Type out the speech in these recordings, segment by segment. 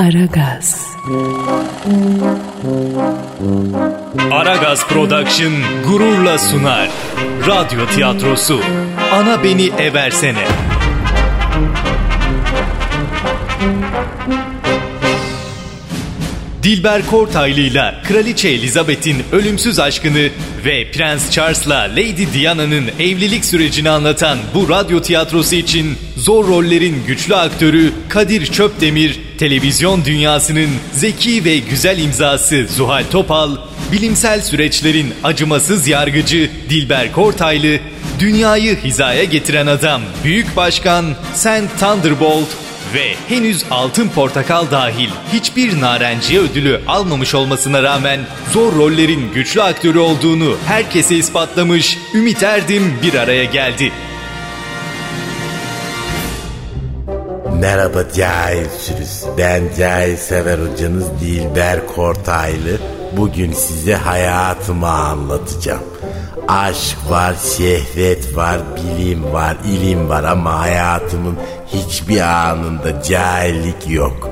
Aragaz. Aragaz Production gururla sunar. Radyo tiyatrosu Ana Beni Eversene. Dilber Kortaylı ile Kraliçe Elizabeth'in ölümsüz aşkını ve Prens Charles'la Lady Diana'nın evlilik sürecini anlatan bu radyo tiyatrosu için zor rollerin güçlü aktörü Kadir Çöpdemir, televizyon dünyasının zeki ve güzel imzası Zuhal Topal, bilimsel süreçlerin acımasız yargıcı Dilber Kortaylı, dünyayı hizaya getiren adam Büyük Başkan Sen Thunderbolt ve henüz Altın Portakal dahil hiçbir narenciye ödülü almamış olmasına rağmen zor rollerin güçlü aktörü olduğunu herkese ispatlamış Ümit Erdim bir araya geldi. Merhaba cahil sürüsü. Ben cahil sever hocanız Dilber Kortaylı. Bugün size hayatımı anlatacağım. Aşk var, şehvet var, bilim var, ilim var ama hayatımın hiçbir anında cahillik yok.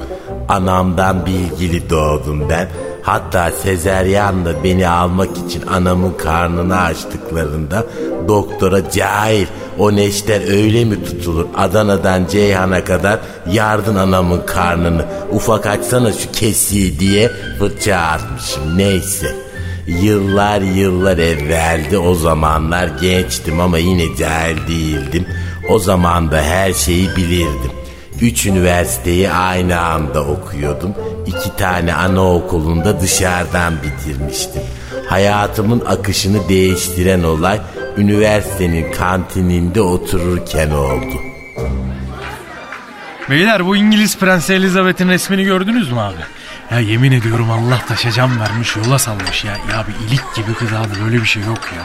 Anamdan bilgili doğdum ben. Hatta Sezeryan'la beni almak için anamın karnını açtıklarında doktora cahil o neşter öyle mi tutulur Adana'dan Ceyhan'a kadar yardın anamın karnını ufak açsana şu kesiği diye fırça atmışım neyse. Yıllar yıllar evveldi o zamanlar gençtim ama yine cahil değildim. O zaman da her şeyi bilirdim. Üç üniversiteyi aynı anda okuyordum. İki tane anaokulunda dışarıdan bitirmiştim. Hayatımın akışını değiştiren olay üniversitenin kantininde otururken oldu. Beyler bu İngiliz Prensi Elizabeth'in resmini gördünüz mü abi? Ya yemin ediyorum Allah taşa can vermiş yola salmış ya. Ya bir ilik gibi kız abi böyle bir şey yok ya.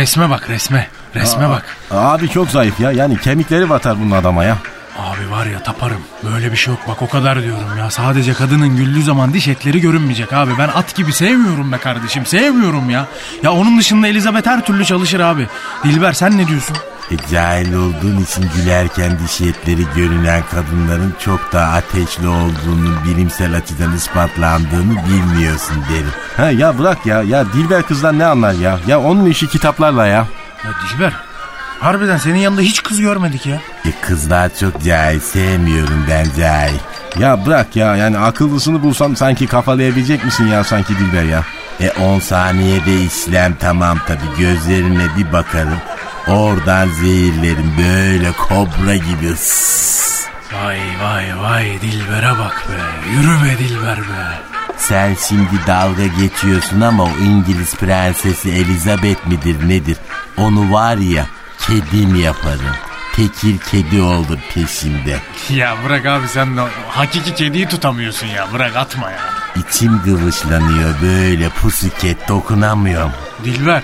Resme bak resme. Resme bak. Abi çok zayıf ya. Yani kemikleri batar bunun adama ya. Abi var ya taparım. Böyle bir şey yok bak o kadar diyorum ya. Sadece kadının güldüğü zaman diş etleri görünmeyecek abi. Ben at gibi sevmiyorum be kardeşim. Sevmiyorum ya. Ya onun dışında Elizabeth her türlü çalışır abi. Dilber sen ne diyorsun? E, cahil olduğun için gülerken diş etleri görünen kadınların çok daha ateşli olduğunu bilimsel açıdan ispatlandığını bilmiyorsun derim. Ha ya bırak ya. Ya Dilber kızdan ne anlar ya? Ya onun işi kitaplarla ya. Ya Dilber harbiden senin yanında hiç kız görmedik ya. E, kızlar çok cahil sevmiyorum ben cahil. Ya bırak ya. Yani akıllısını bulsam sanki kafalayabilecek misin ya sanki Dilber ya? E 10 saniyede işlem tamam tabi gözlerine bir bakarım. Oradan zehirlerim böyle kobra gibi. Vay vay vay Dilber'e bak be. Yürü be Dilber be. Sen şimdi dalga geçiyorsun ama o İngiliz prensesi Elizabeth midir nedir? Onu var ya kedim yaparım. Tekir kedi olur peşimde. Ya bırak abi sen de hakiki kediyi tutamıyorsun ya. Bırak atma ya. İçim gıvışlanıyor böyle pusuket dokunamıyorum. Dilber.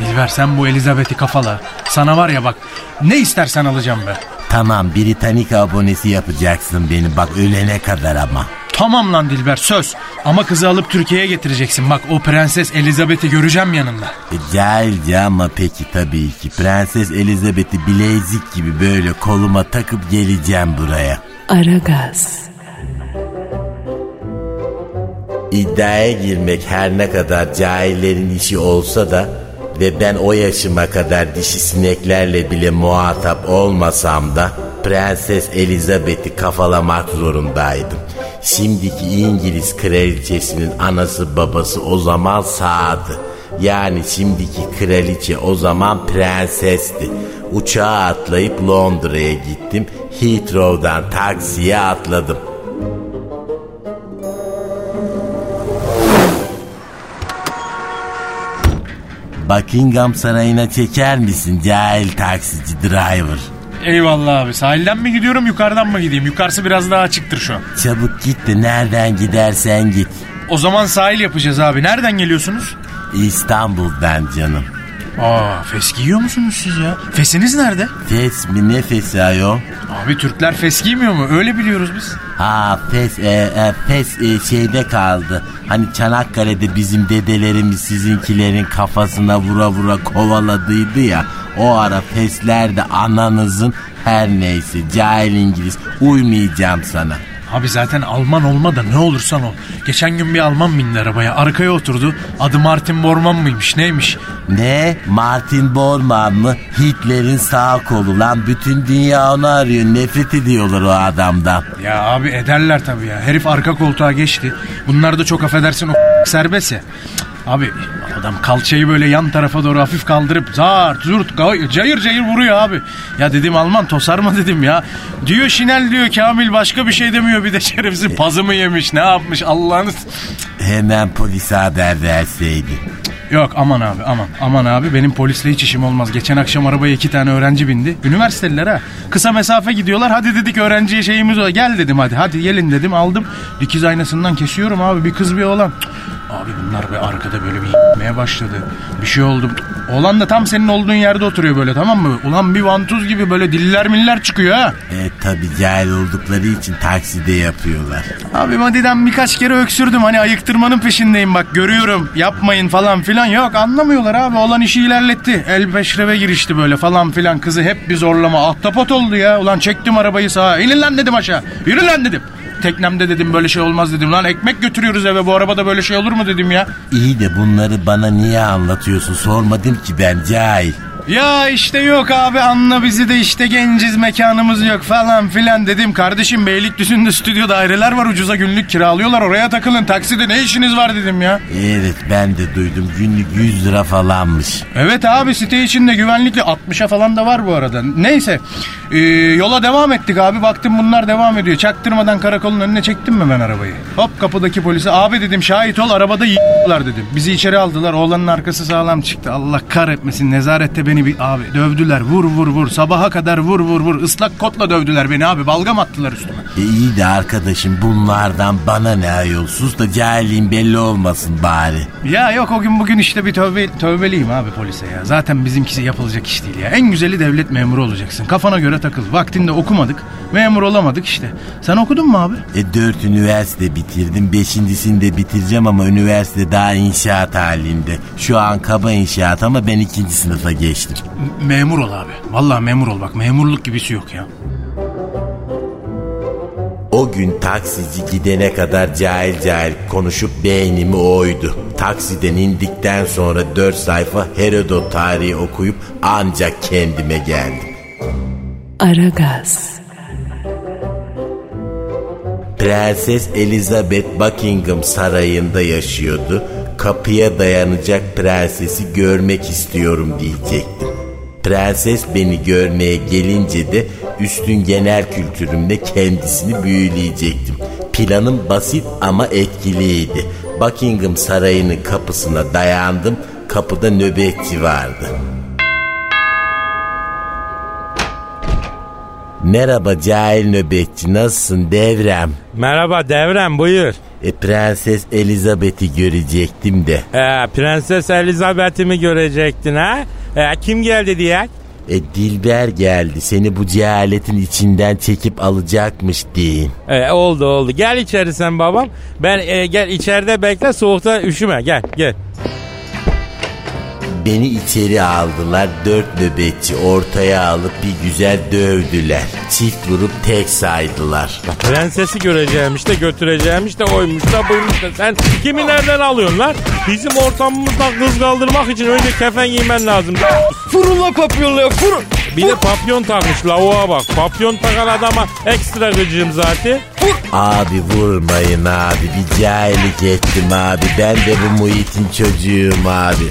Dilber sen bu Elizabeth'i kafala. Sana var ya bak ne istersen alacağım be. Tamam Britannica abonesi yapacaksın beni bak ölene kadar ama. Tamam lan Dilber söz. Ama kızı alıp Türkiye'ye getireceksin. Bak o prenses Elizabeth'i göreceğim yanında. E, cahilce ama peki tabii ki. Prenses Elizabeth'i bilezik gibi böyle koluma takıp geleceğim buraya. Aragaz. İddiaya girmek her ne kadar cahillerin işi olsa da ve ben o yaşıma kadar dişi sineklerle bile muhatap olmasam da Prenses Elizabeth'i kafalamak zorundaydım. Şimdiki İngiliz kraliçesinin anası babası o zaman sağdı. Yani şimdiki kraliçe o zaman prensesti. Uçağa atlayıp Londra'ya gittim. Heathrow'dan taksiye atladım. Buckingham Sarayı'na çeker misin cahil taksici driver? Eyvallah abi. Sahilden mi gidiyorum yukarıdan mı gideyim? Yukarısı biraz daha açıktır şu an. Çabuk git de nereden gidersen git. O zaman sahil yapacağız abi. Nereden geliyorsunuz? İstanbul'dan canım. Aa fes giyiyor musunuz siz ya? Fesiniz nerede? Fes mi ne fesi ayol? Abi Türkler fes giymiyor mu? Öyle biliyoruz biz. Ha fes, e, e, fes e, şeyde kaldı. Hani Çanakkale'de bizim dedelerimiz sizinkilerin kafasına vura vura kovaladıydı ya. O ara fesler de ananızın her neyse cahil İngiliz uymayacağım sana. Abi zaten Alman olma da ne olursan ol. Geçen gün bir Alman bindi arabaya. Arkaya oturdu. Adı Martin Bormann mıymış neymiş? Ne? Martin Bormann mı? Hitler'in sağ kolu lan. Bütün dünya onu arıyor. Nefret ediyorlar o adamdan. Ya abi ederler tabii ya. Herif arka koltuğa geçti. Bunlar da çok affedersin o serbest ya. Abi adam kalçayı böyle yan tarafa doğru hafif kaldırıp zart zurt cayır cayır vuruyor abi. Ya dedim Alman tosarma dedim ya. Diyor Şinel diyor Kamil başka bir şey demiyor bir de şerefsiz pazımı yemiş ne yapmış Allah'ınız. Hemen polise haber verseydi. Yok aman abi aman aman abi benim polisle hiç işim olmaz. Geçen akşam arabaya iki tane öğrenci bindi. Üniversiteliler ha. Kısa mesafe gidiyorlar. Hadi dedik öğrenciye şeyimiz o. Gel dedim hadi hadi gelin dedim aldım. Dikiz aynasından kesiyorum abi bir kız bir oğlan. Cık, Abi bunlar be arkada böyle bir y**meye başladı. Bir şey oldu. Oğlan da tam senin olduğun yerde oturuyor böyle tamam mı? Ulan bir vantuz gibi böyle diller miller çıkıyor ha. E tabi cahil oldukları için takside yapıyorlar. Abi madiden birkaç kere öksürdüm. Hani ayıktırmanın peşindeyim bak görüyorum. Yapmayın falan filan. Yok anlamıyorlar abi. Olan işi ilerletti. El peşreve girişti böyle falan filan. Kızı hep bir zorlama. Ahtapot oldu ya. Ulan çektim arabayı sağa. İnin lan dedim aşağı. Yürü lan dedim teknemde dedim böyle şey olmaz dedim. Lan ekmek götürüyoruz eve bu arabada böyle şey olur mu dedim ya. İyi de bunları bana niye anlatıyorsun? Sormadım ki ben cahil. Ya işte yok abi anla bizi de işte genciz mekanımız yok falan filan dedim. Kardeşim Beylikdüzü'nde stüdyo daireler var ucuza günlük kiralıyorlar oraya takılın takside ne işiniz var dedim ya. Evet ben de duydum günlük 100 lira falanmış. Evet abi site içinde güvenlikli 60'a falan da var bu arada. Neyse ee, yola devam ettik abi baktım bunlar devam ediyor. Çaktırmadan karakolun önüne çektim mi ben arabayı? Hop kapıdaki polise abi dedim şahit ol arabada y**lar dedim. Bizi içeri aldılar oğlanın arkası sağlam çıktı. Allah kahretmesin nezarette beni bir abi dövdüler vur vur vur sabaha kadar vur vur vur ıslak kotla dövdüler beni abi balgam attılar üstüme. E iyi de arkadaşım bunlardan bana ne ayol sus da cahilliğin belli olmasın bari. Ya yok o gün bugün işte bir tövbe, tövbeliyim abi polise ya. Zaten bizimkisi yapılacak iş değil ya. En güzeli devlet memuru olacaksın. Kafana göre takıl. Vaktinde okumadık. Memur olamadık işte. Sen okudun mu abi? E dört üniversite bitirdim. Beşincisini de bitireceğim ama üniversite daha inşaat halinde. Şu an kaba inşaat ama ben ikinci sınıfa geçtim. M- memur ol abi. Vallahi memur ol bak. Memurluk gibisi yok ya. O gün taksici gidene kadar cahil cahil konuşup beynimi oydu. Taksiden indikten sonra 4 sayfa Herodot tarihi okuyup ancak kendime geldim. Aragaz, Prenses Elizabeth Buckingham Sarayı'nda yaşıyordu. Kapıya dayanacak prensesi görmek istiyorum diyecektim. Prenses beni görmeye gelince de üstün genel kültürümle kendisini büyüleyecektim. Planım basit ama etkiliydi. Buckingham Sarayı'nın kapısına dayandım. Kapıda nöbetçi vardı. Merhaba cahil nöbetçi nasılsın devrem? Merhaba Devrem buyur. E, Prenses Elizabeth'i görecektim de. Ee, Prenses Elizabeth'i mi görecektin ha? Ee, kim geldi diye? E Dilber geldi seni bu cehaletin içinden çekip alacakmış deyin. Ee, oldu oldu. Gel içeri sen babam. Ben e, gel içeride bekle soğukta üşüme. Gel gel. Beni içeri aldılar dört nöbetçi ortaya alıp bir güzel dövdüler. Çift vurup tek saydılar. Prensesi göreceğimiş de götüreceğimiş de oymuş da buymuş da. Sen kimi nereden alıyorsun lan? Bizim ortamımızdan kız kaldırmak için önce kefen giymen lazım. Vurun la papyonla vurun. Bir de papyon takmış lavuğa bak. Papyon takan adama ekstra gıcığım zaten. Abi vurmayın abi bir cahillik ettim abi. Ben de bu muhitin çocuğuyum abi.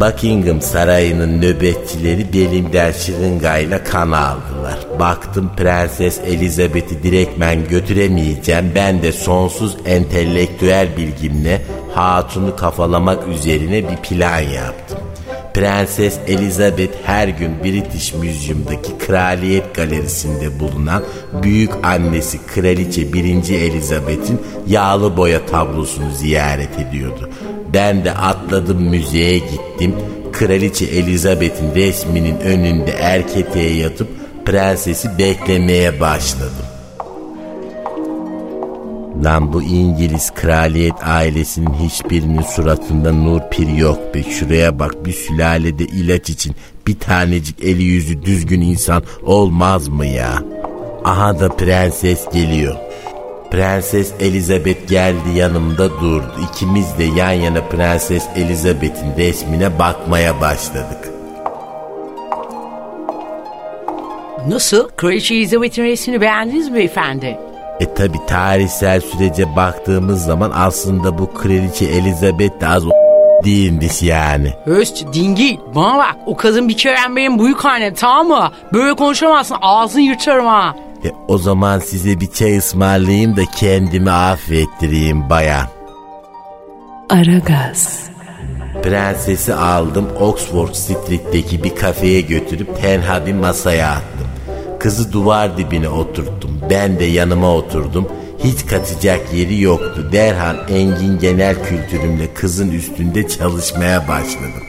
Buckingham Sarayı'nın nöbetçileri belimden şırıngayla kan aldılar. Baktım Prenses Elizabeth'i direktmen götüremeyeceğim. Ben de sonsuz entelektüel bilgimle hatunu kafalamak üzerine bir plan yaptım. Prenses Elizabeth her gün British Museum'daki Kraliyet Galerisi'nde bulunan büyük annesi Kraliçe 1. Elizabeth'in yağlı boya tablosunu ziyaret ediyordu. Ben de atladım müzeye gittim. Kraliçe Elizabeth'in resminin önünde erketeğe yatıp prensesi beklemeye başladım. Lan bu İngiliz kraliyet ailesinin hiçbirinin suratında nur pir yok be. Şuraya bak bir sülalede ilaç için bir tanecik eli yüzü düzgün insan olmaz mı ya? Aha da prenses geliyor. Prenses Elizabeth geldi yanımda durdu. İkimiz de yan yana Prenses Elizabeth'in resmine bakmaya başladık. Nasıl? Kraliçe Elizabeth'in resmini beğendiniz mi beyefendi? E tabi tarihsel sürece baktığımız zaman aslında bu kraliçe Elizabeth de az o değilmiş yani. Höst dingil. Bana bak o kadın bir kere benim büyük annem tamam mı? Böyle konuşamazsın ağzını yırtarım ha. E, o zaman size bir çay ısmarlayayım da kendimi affettireyim bayan. Aragaz, Prensesi aldım Oxford Street'teki bir kafeye götürüp tenha bir masaya attım. Kızı duvar dibine oturttum. Ben de yanıma oturdum. Hiç kaçacak yeri yoktu. Derhal engin genel kültürümle kızın üstünde çalışmaya başladım.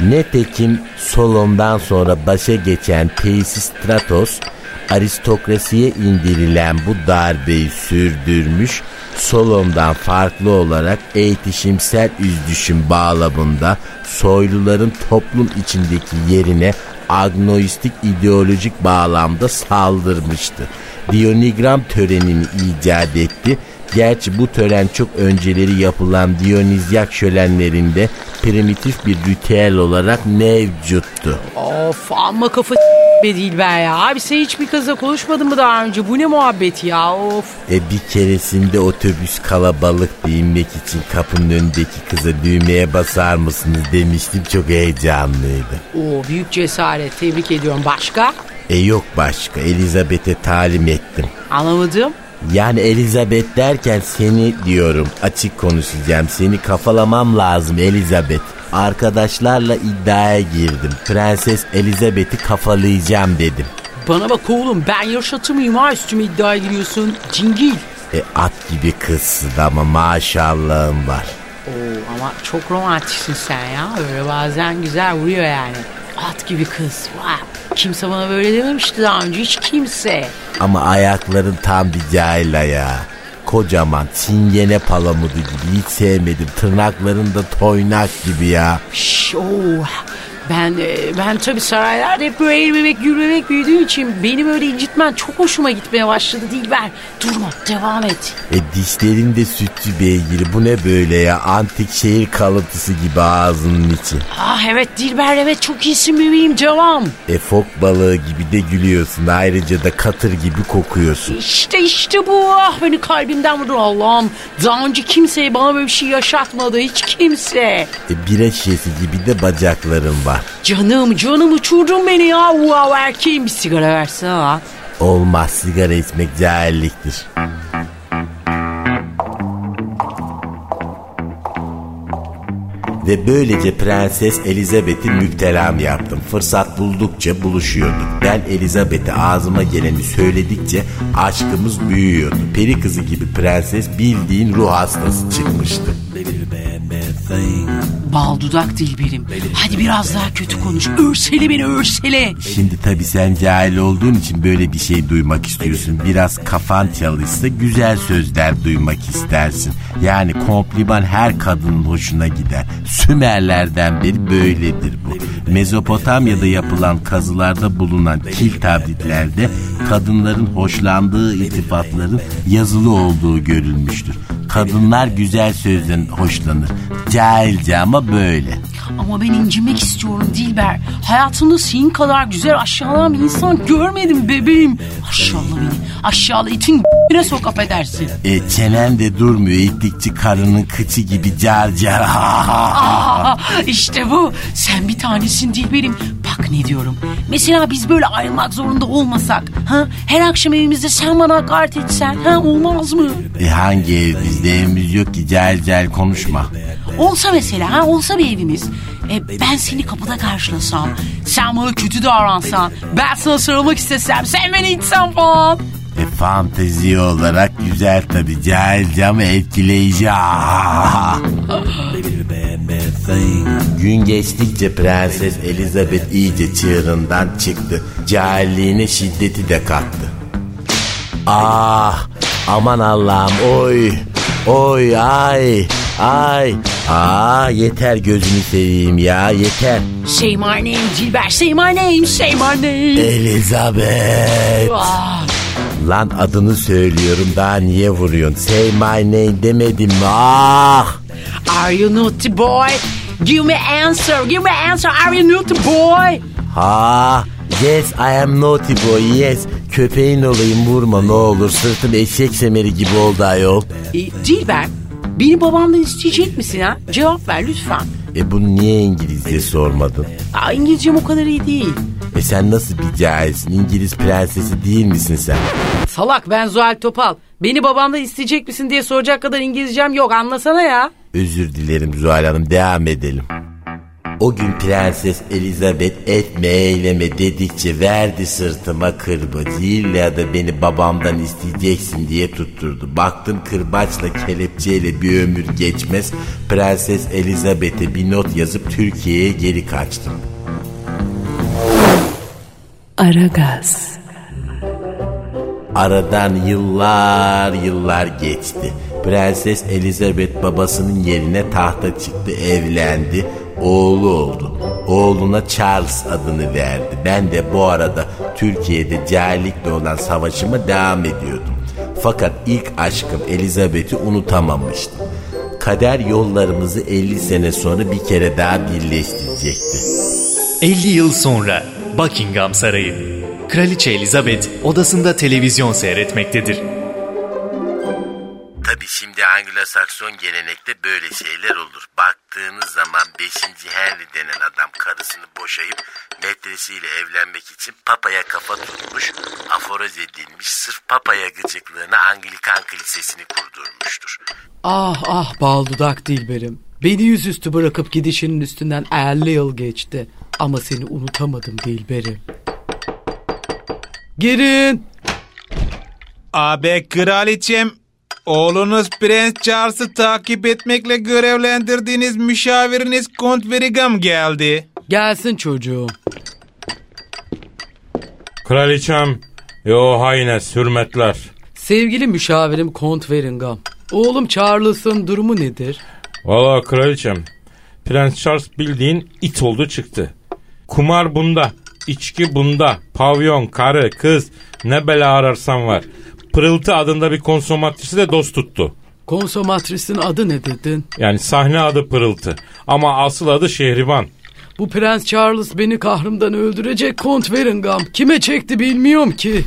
Netekim Solon'dan sonra başa geçen Stratos aristokrasiye indirilen bu darbeyi sürdürmüş, Solon'dan farklı olarak eğitişimsel üzdüşüm bağlamında soyluların toplum içindeki yerine agnostik ideolojik bağlamda saldırmıştı. Dionigram törenini icat etti. Gerçi bu tören çok önceleri yapılan Dionizyak şölenlerinde primitif bir ritüel olarak mevcuttu. Of amma kafa be değil be ya. Abi sen hiç bir kızla konuşmadın mı daha önce? Bu ne muhabbet ya of. E bir keresinde otobüs kalabalık inmek için kapının önündeki kıza düğmeye basar mısınız demiştim çok heyecanlıydı. Oo büyük cesaret tebrik ediyorum. Başka? E yok başka Elizabeth'e talim ettim. Anlamadım. Yani Elizabeth derken seni diyorum açık konuşacağım seni kafalamam lazım Elizabeth. Arkadaşlarla iddiaya girdim. Prenses Elizabeth'i kafalayacağım dedim. Bana bak oğlum ben yaşatı mıyım ha üstüme iddia giriyorsun. Cingil. E at gibi kızsın ama maşallahın var. Oo ama çok romantiksin sen ya. Öyle bazen güzel vuruyor yani. At gibi kız. Vay. Kimse bana böyle dememişti daha önce. Hiç kimse. Ama ayakların tam bir cahil ayağı. Kocaman çingene palamudu gibi hiç sevmedim. Tırnakların da toynak gibi ya. Şş, oo. Ben e, ben tabii saraylarda hep böyle eğilmemek, yürümemek büyüdüğüm için benim öyle incitmen çok hoşuma gitmeye başladı Dilber. Durma, devam et. E dişlerin de sütlü beygiri. Bu ne böyle ya? Antik şehir kalıntısı gibi ağzının içi. Ah evet Dilber evet çok iyisin bebeğim devam. E fok balığı gibi de gülüyorsun. Ayrıca da katır gibi kokuyorsun. İşte işte bu ah beni kalbimden vurdu Allah'ım. Daha önce kimseye bana böyle bir şey yaşatmadı hiç kimse. E bira şişesi gibi de bacakların var. Canım canım uçurdun beni ya. Wow erkeğim bir sigara versene ha. Olmaz sigara içmek cahilliktir. Ve böylece Prenses Elizabeth'i müptelam yaptım. Fırsat buldukça buluşuyorduk. Ben Elizabeth'e ağzıma geleni söyledikçe aşkımız büyüyordu. Peri kızı gibi prenses bildiğin ruh hastası çıkmıştı. Bal dudak Dilberim. Hadi biraz daha kötü konuş. Örsele beni örsele. Şimdi tabii sen cahil olduğun için böyle bir şey duymak istiyorsun. Biraz kafan çalışsa güzel sözler duymak istersin. Yani kompliman her kadının hoşuna gider. Sümerlerden beri böyledir bu. Mezopotamya'da yapılan kazılarda bulunan kil tablitlerde kadınların hoşlandığı iltifatların yazılı olduğu görülmüştür. Kadınlar güzel sözden hoşlanır. Cahilce ama böyle. Ama ben incinmek istiyorum Dilber. Hayatımda senin kadar güzel aşağılayan bir insan görmedim bebeğim. Aşağıla beni. Aşağıla itin bire sok affedersin. E, çenen de durmuyor. İttikçi karının kıçı gibi car car. Aa, işte bu. Sen bir tanesin Dilberim. Bak ne diyorum. Mesela biz böyle ayrılmak zorunda olmasak. Ha? Her akşam evimizde sen bana hakaret etsen. Ha? Olmaz mı? E, hangi ev bizde evimiz yok ki cahil cahil konuşma. Olsa mesela ha olsa bir evimiz. E, ben seni kapıda karşılasam. Sen bana kötü davransan. Ben sana sarılmak istesem. Sen beni itsen falan. E, fantezi olarak güzel tabi cahilce ama etkileyici. Gün geçtikçe Prenses Elizabeth iyice çığırından çıktı. Cahilliğine şiddeti de kattı. Ah aman Allah'ım oy oy ay ay Aa yeter gözünü seveyim ya yeter. Say my name Dilber. Say my name. Say my name. Elizabeth. Ah, Lan adını söylüyorum daha niye vuruyorsun? Say my name demedim mi? Ah! are you naughty boy? Give me answer. Give me answer. Are you naughty boy? Ha, yes I am naughty boy yes. Köpeğin olayım vurma ne olur. Sırtım eşek semeri gibi oldu ayol. E, Dilber, beni babamdan isteyecek misin ha? Cevap ver lütfen. E bunu niye İngilizce sormadın? Aa, İngilizcem o kadar iyi değil. E sen nasıl bir cahilsin? İngiliz prensesi değil misin sen? Salak ben Zuhal Topal. Beni babamdan isteyecek misin diye soracak kadar İngilizcem yok anlasana ya. Özür dilerim Zuhal Hanım devam edelim. O gün Prenses Elizabeth etme eyleme dedikçe verdi sırtıma kırbacı. İlla da beni babamdan isteyeceksin diye tutturdu. Baktım kırbaçla kelepçeyle bir ömür geçmez. Prenses Elizabeth'e bir not yazıp Türkiye'ye geri kaçtım. Aragaz, Aradan yıllar yıllar geçti. Prenses Elizabeth babasının yerine tahta çıktı, evlendi, oğlu oldu. Oğluna Charles adını verdi. Ben de bu arada Türkiye'de cahillikle olan savaşıma devam ediyordum. Fakat ilk aşkım Elizabeth'i unutamamıştım. Kader yollarımızı 50 sene sonra bir kere daha birleştirecekti. 50 yıl sonra Buckingham Sarayı. Kraliçe Elizabeth odasında televizyon seyretmektedir. Tabi şimdi Anglo-Sakson gelenekte böyle şeyler olur. Baktığınız zaman 5. Henry denen adam karısını boşayıp metresiyle evlenmek için papaya kafa tutmuş, aforoz edilmiş, sırf papaya gıcıklığına Anglikan kilisesini kurdurmuştur. Ah ah bal dudak Dilberim. Beni yüzüstü bırakıp gidişinin üstünden 50 yıl geçti. Ama seni unutamadım Dilberim. Girin. Abi kraliçem oğlunuz Prens Charles'ı takip etmekle görevlendirdiğiniz müşaviriniz Kont Verigam geldi. Gelsin çocuğum. Kraliçem. Yo haynes hürmetler. Sevgili müşavirim Kont Weringham. Oğlum Charles'ın durumu nedir? Valla kraliçem. Prens Charles bildiğin it oldu çıktı. Kumar bunda. içki bunda. Pavyon, karı, kız. Ne bela ararsan var. Pırıltı adında bir konsomatrisi de dost tuttu. Konsomatris'in adı ne dedin? Yani sahne adı Pırıltı. Ama asıl adı Şehriban. Bu Prens Charles beni kahrımdan öldürecek Kont Weringham. Kime çekti bilmiyorum ki.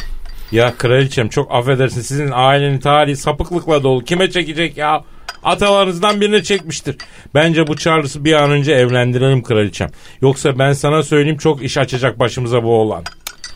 Ya kraliçem çok affedersin sizin ailenin tarihi sapıklıkla dolu. Kime çekecek ya? Atalarınızdan birine çekmiştir. Bence bu Charles'ı bir an önce evlendirelim kraliçem. Yoksa ben sana söyleyeyim çok iş açacak başımıza bu oğlan.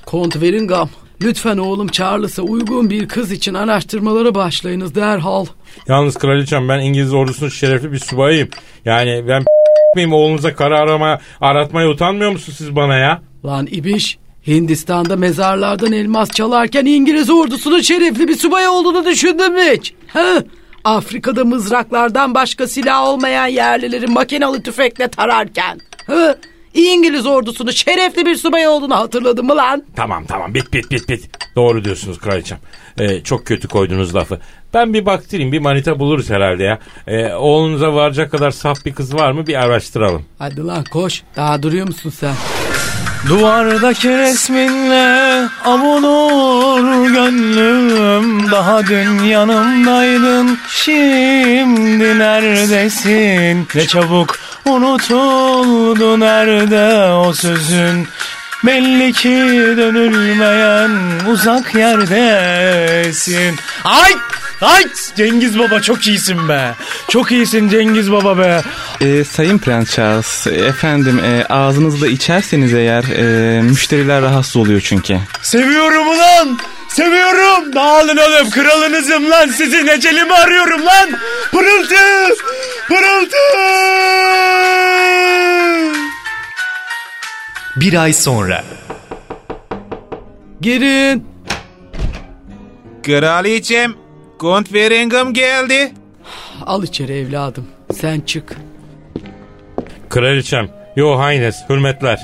Kont Weringham, lütfen oğlum Charles'a uygun bir kız için araştırmalara başlayınız derhal. Yalnız kraliçem ben İngiliz ordusunun şerefli bir subayıyım. Yani ben miyim oğlunuza kara arama aratmaya utanmıyor musunuz siz bana ya? Lan ibiş, Hindistan'da mezarlardan elmas çalarken İngiliz ordusunun şerefli bir subay olduğunu düşündün mü hiç? He? Afrika'da mızraklardan başka silah olmayan yerlileri makinalı tüfekle tararken. He? İngiliz ordusunun şerefli bir subay olduğunu hatırladın mı lan? Tamam tamam bit bit bit bit. Doğru diyorsunuz kraliçem. Ee, çok kötü koydunuz lafı. Ben bir baktırayım bir manita buluruz herhalde ya. Ee, oğlunuza varacak kadar saf bir kız var mı bir araştıralım. Hadi lan koş. Daha duruyor musun sen? Duvardaki resminle avulur gönlüm Daha dün yanımdaydın şimdi neredesin Ne çabuk unutuldu nerede o sözün Belli ki dönülmeyen uzak yerdesin Ay! Ay! Cengiz Baba çok iyisin be. Çok iyisin Cengiz Baba be. Ee, Sayın Prens Charles, efendim e, ağzınızda içerseniz eğer e, müşteriler rahatsız oluyor çünkü. Seviyorum ulan. Seviyorum. Dağılın oğlum. Kralınızım lan. Sizin ecelimi arıyorum lan. Pırıltı. Pırıltı. Bir ay sonra. Girin. Kraliçem Kont Verigam geldi. Al içeri evladım. Sen çık. Kraliçem. Yo haynes hürmetler.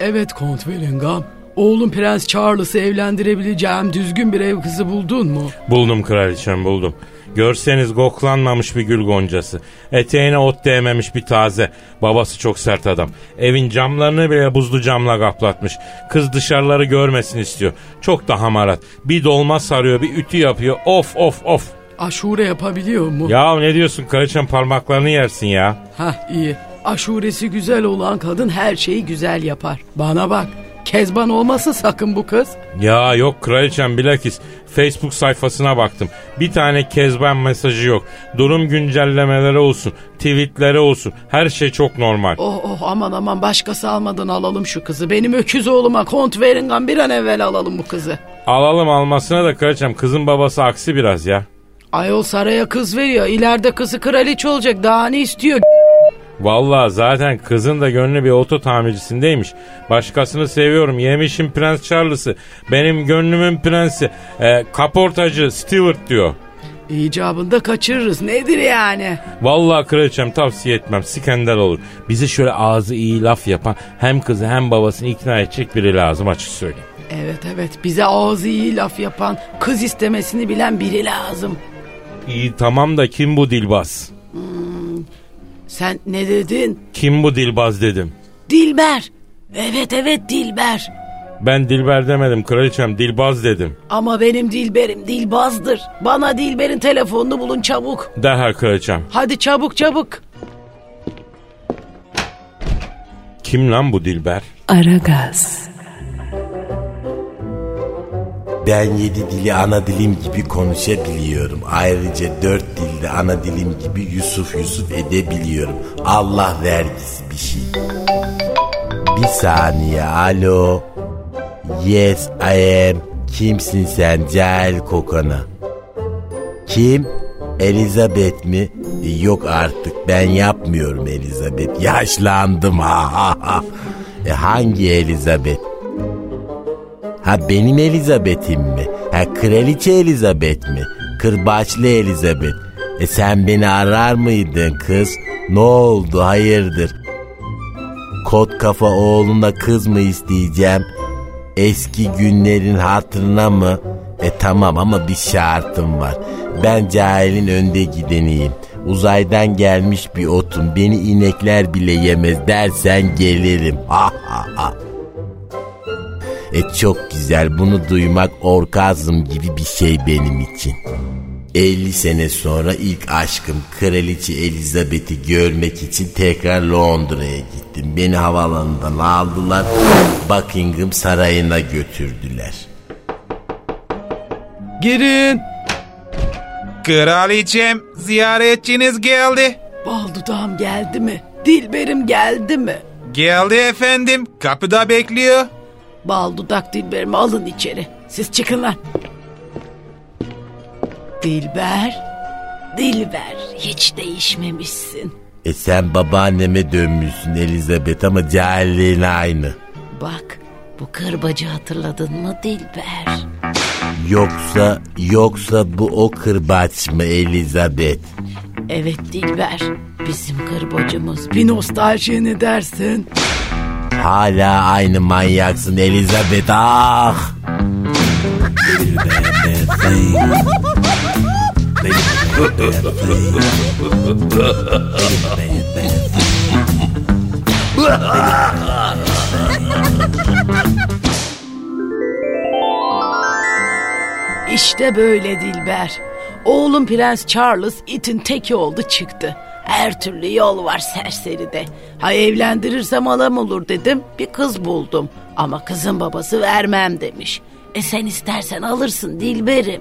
Evet Kont Weringham. Oğlum Prens Charles'ı evlendirebileceğim düzgün bir ev kızı buldun mu? Buldum kraliçem buldum. Görseniz goklanmamış bir gül goncası. Eteğine ot değmemiş bir taze. Babası çok sert adam. Evin camlarını bile buzlu camla kaplatmış. Kız dışarıları görmesin istiyor. Çok da hamarat. Bir dolma sarıyor bir ütü yapıyor. Of of of. Aşure yapabiliyor mu? Ya ne diyorsun karıçam parmaklarını yersin ya. Hah iyi. Aşuresi güzel olan kadın her şeyi güzel yapar. Bana bak. Kezban olması sakın bu kız. Ya yok kraliçem bilakis Facebook sayfasına baktım. Bir tane kezban mesajı yok. Durum güncellemeleri olsun, tweetleri olsun. Her şey çok normal. Oh oh aman aman başkası almadan alalım şu kızı. Benim öküz oğluma kont verin bir an evvel alalım bu kızı. Alalım almasına da kraliçem kızın babası aksi biraz ya. Ayol saraya kız veriyor. İleride kızı kraliçe olacak. Daha ne istiyor? Vallahi zaten kızın da gönlü bir oto tamircisindeymiş. Başkasını seviyorum. Yemişim Prens Charles'ı. Benim gönlümün prensi. E, kaportacı Stewart diyor. İcabında kaçırırız. Nedir yani? Vallahi kraliçem tavsiye etmem. Skandal olur. Bize şöyle ağzı iyi laf yapan hem kızı hem babasını ikna edecek biri lazım açık söyleyeyim. Evet evet bize ağzı iyi laf yapan kız istemesini bilen biri lazım. İyi tamam da kim bu dilbaz? Hmm, sen ne dedin? Kim bu dilbaz dedim. Dilber. Evet evet Dilber. Ben Dilber demedim kraliçem Dilbaz dedim. Ama benim Dilber'im Dilbaz'dır. Bana Dilber'in telefonunu bulun çabuk. Derhal kraliçem. Hadi çabuk çabuk. Kim lan bu Dilber? Aragaz. Ben yedi dili ana dilim gibi konuşabiliyorum. Ayrıca dört dilde ana dilim gibi Yusuf Yusuf edebiliyorum. Allah vergisi bir şey. Bir saniye alo. Yes I am. Kimsin sen cahil kokana? Kim? Elizabeth mi? E, Yok artık ben yapmıyorum Elizabeth. Yaşlandım ha. E, hangi Elizabeth? Ha benim Elizabeth'im mi? Ha kraliçe Elizabeth mi? Kırbaçlı Elizabeth. E sen beni arar mıydın kız? Ne oldu hayırdır? Kot kafa oğluna kız mı isteyeceğim? Eski günlerin hatırına mı? E tamam ama bir şartım var. Ben cahilin önde gideniyim. Uzaydan gelmiş bir otum. Beni inekler bile yemez dersen gelirim. Ha ha ha. E çok güzel bunu duymak orgazm gibi bir şey benim için. 50 sene sonra ilk aşkım Kraliçe Elizabeth'i görmek için tekrar Londra'ya gittim. Beni havalanından aldılar, Buckingham Sarayı'na götürdüler. Girin. Kraliçem ziyaretçiniz geldi. Bal dudağım geldi mi? Dilberim geldi mi? Geldi efendim kapıda bekliyor. Bal dudak Dilberimi alın içeri. Siz çıkın lan. Dilber. Dilber hiç değişmemişsin. E sen babaanneme dönmüşsün Elizabeth ama cahilliğin aynı. Bak bu kırbacı hatırladın mı Dilber? Yoksa yoksa bu o kırbaç mı Elizabeth? Evet Dilber bizim kırbacımız. Bir nostalji ne dersin? Hala aynı manyaksın Elizabeth ah. İşte böyle Dilber. Oğlum Prens Charles itin teki oldu çıktı. Her türlü yol var serseride. Ha evlendirirsem alam olur dedim. Bir kız buldum. Ama kızın babası vermem demiş. E sen istersen alırsın Dilberim.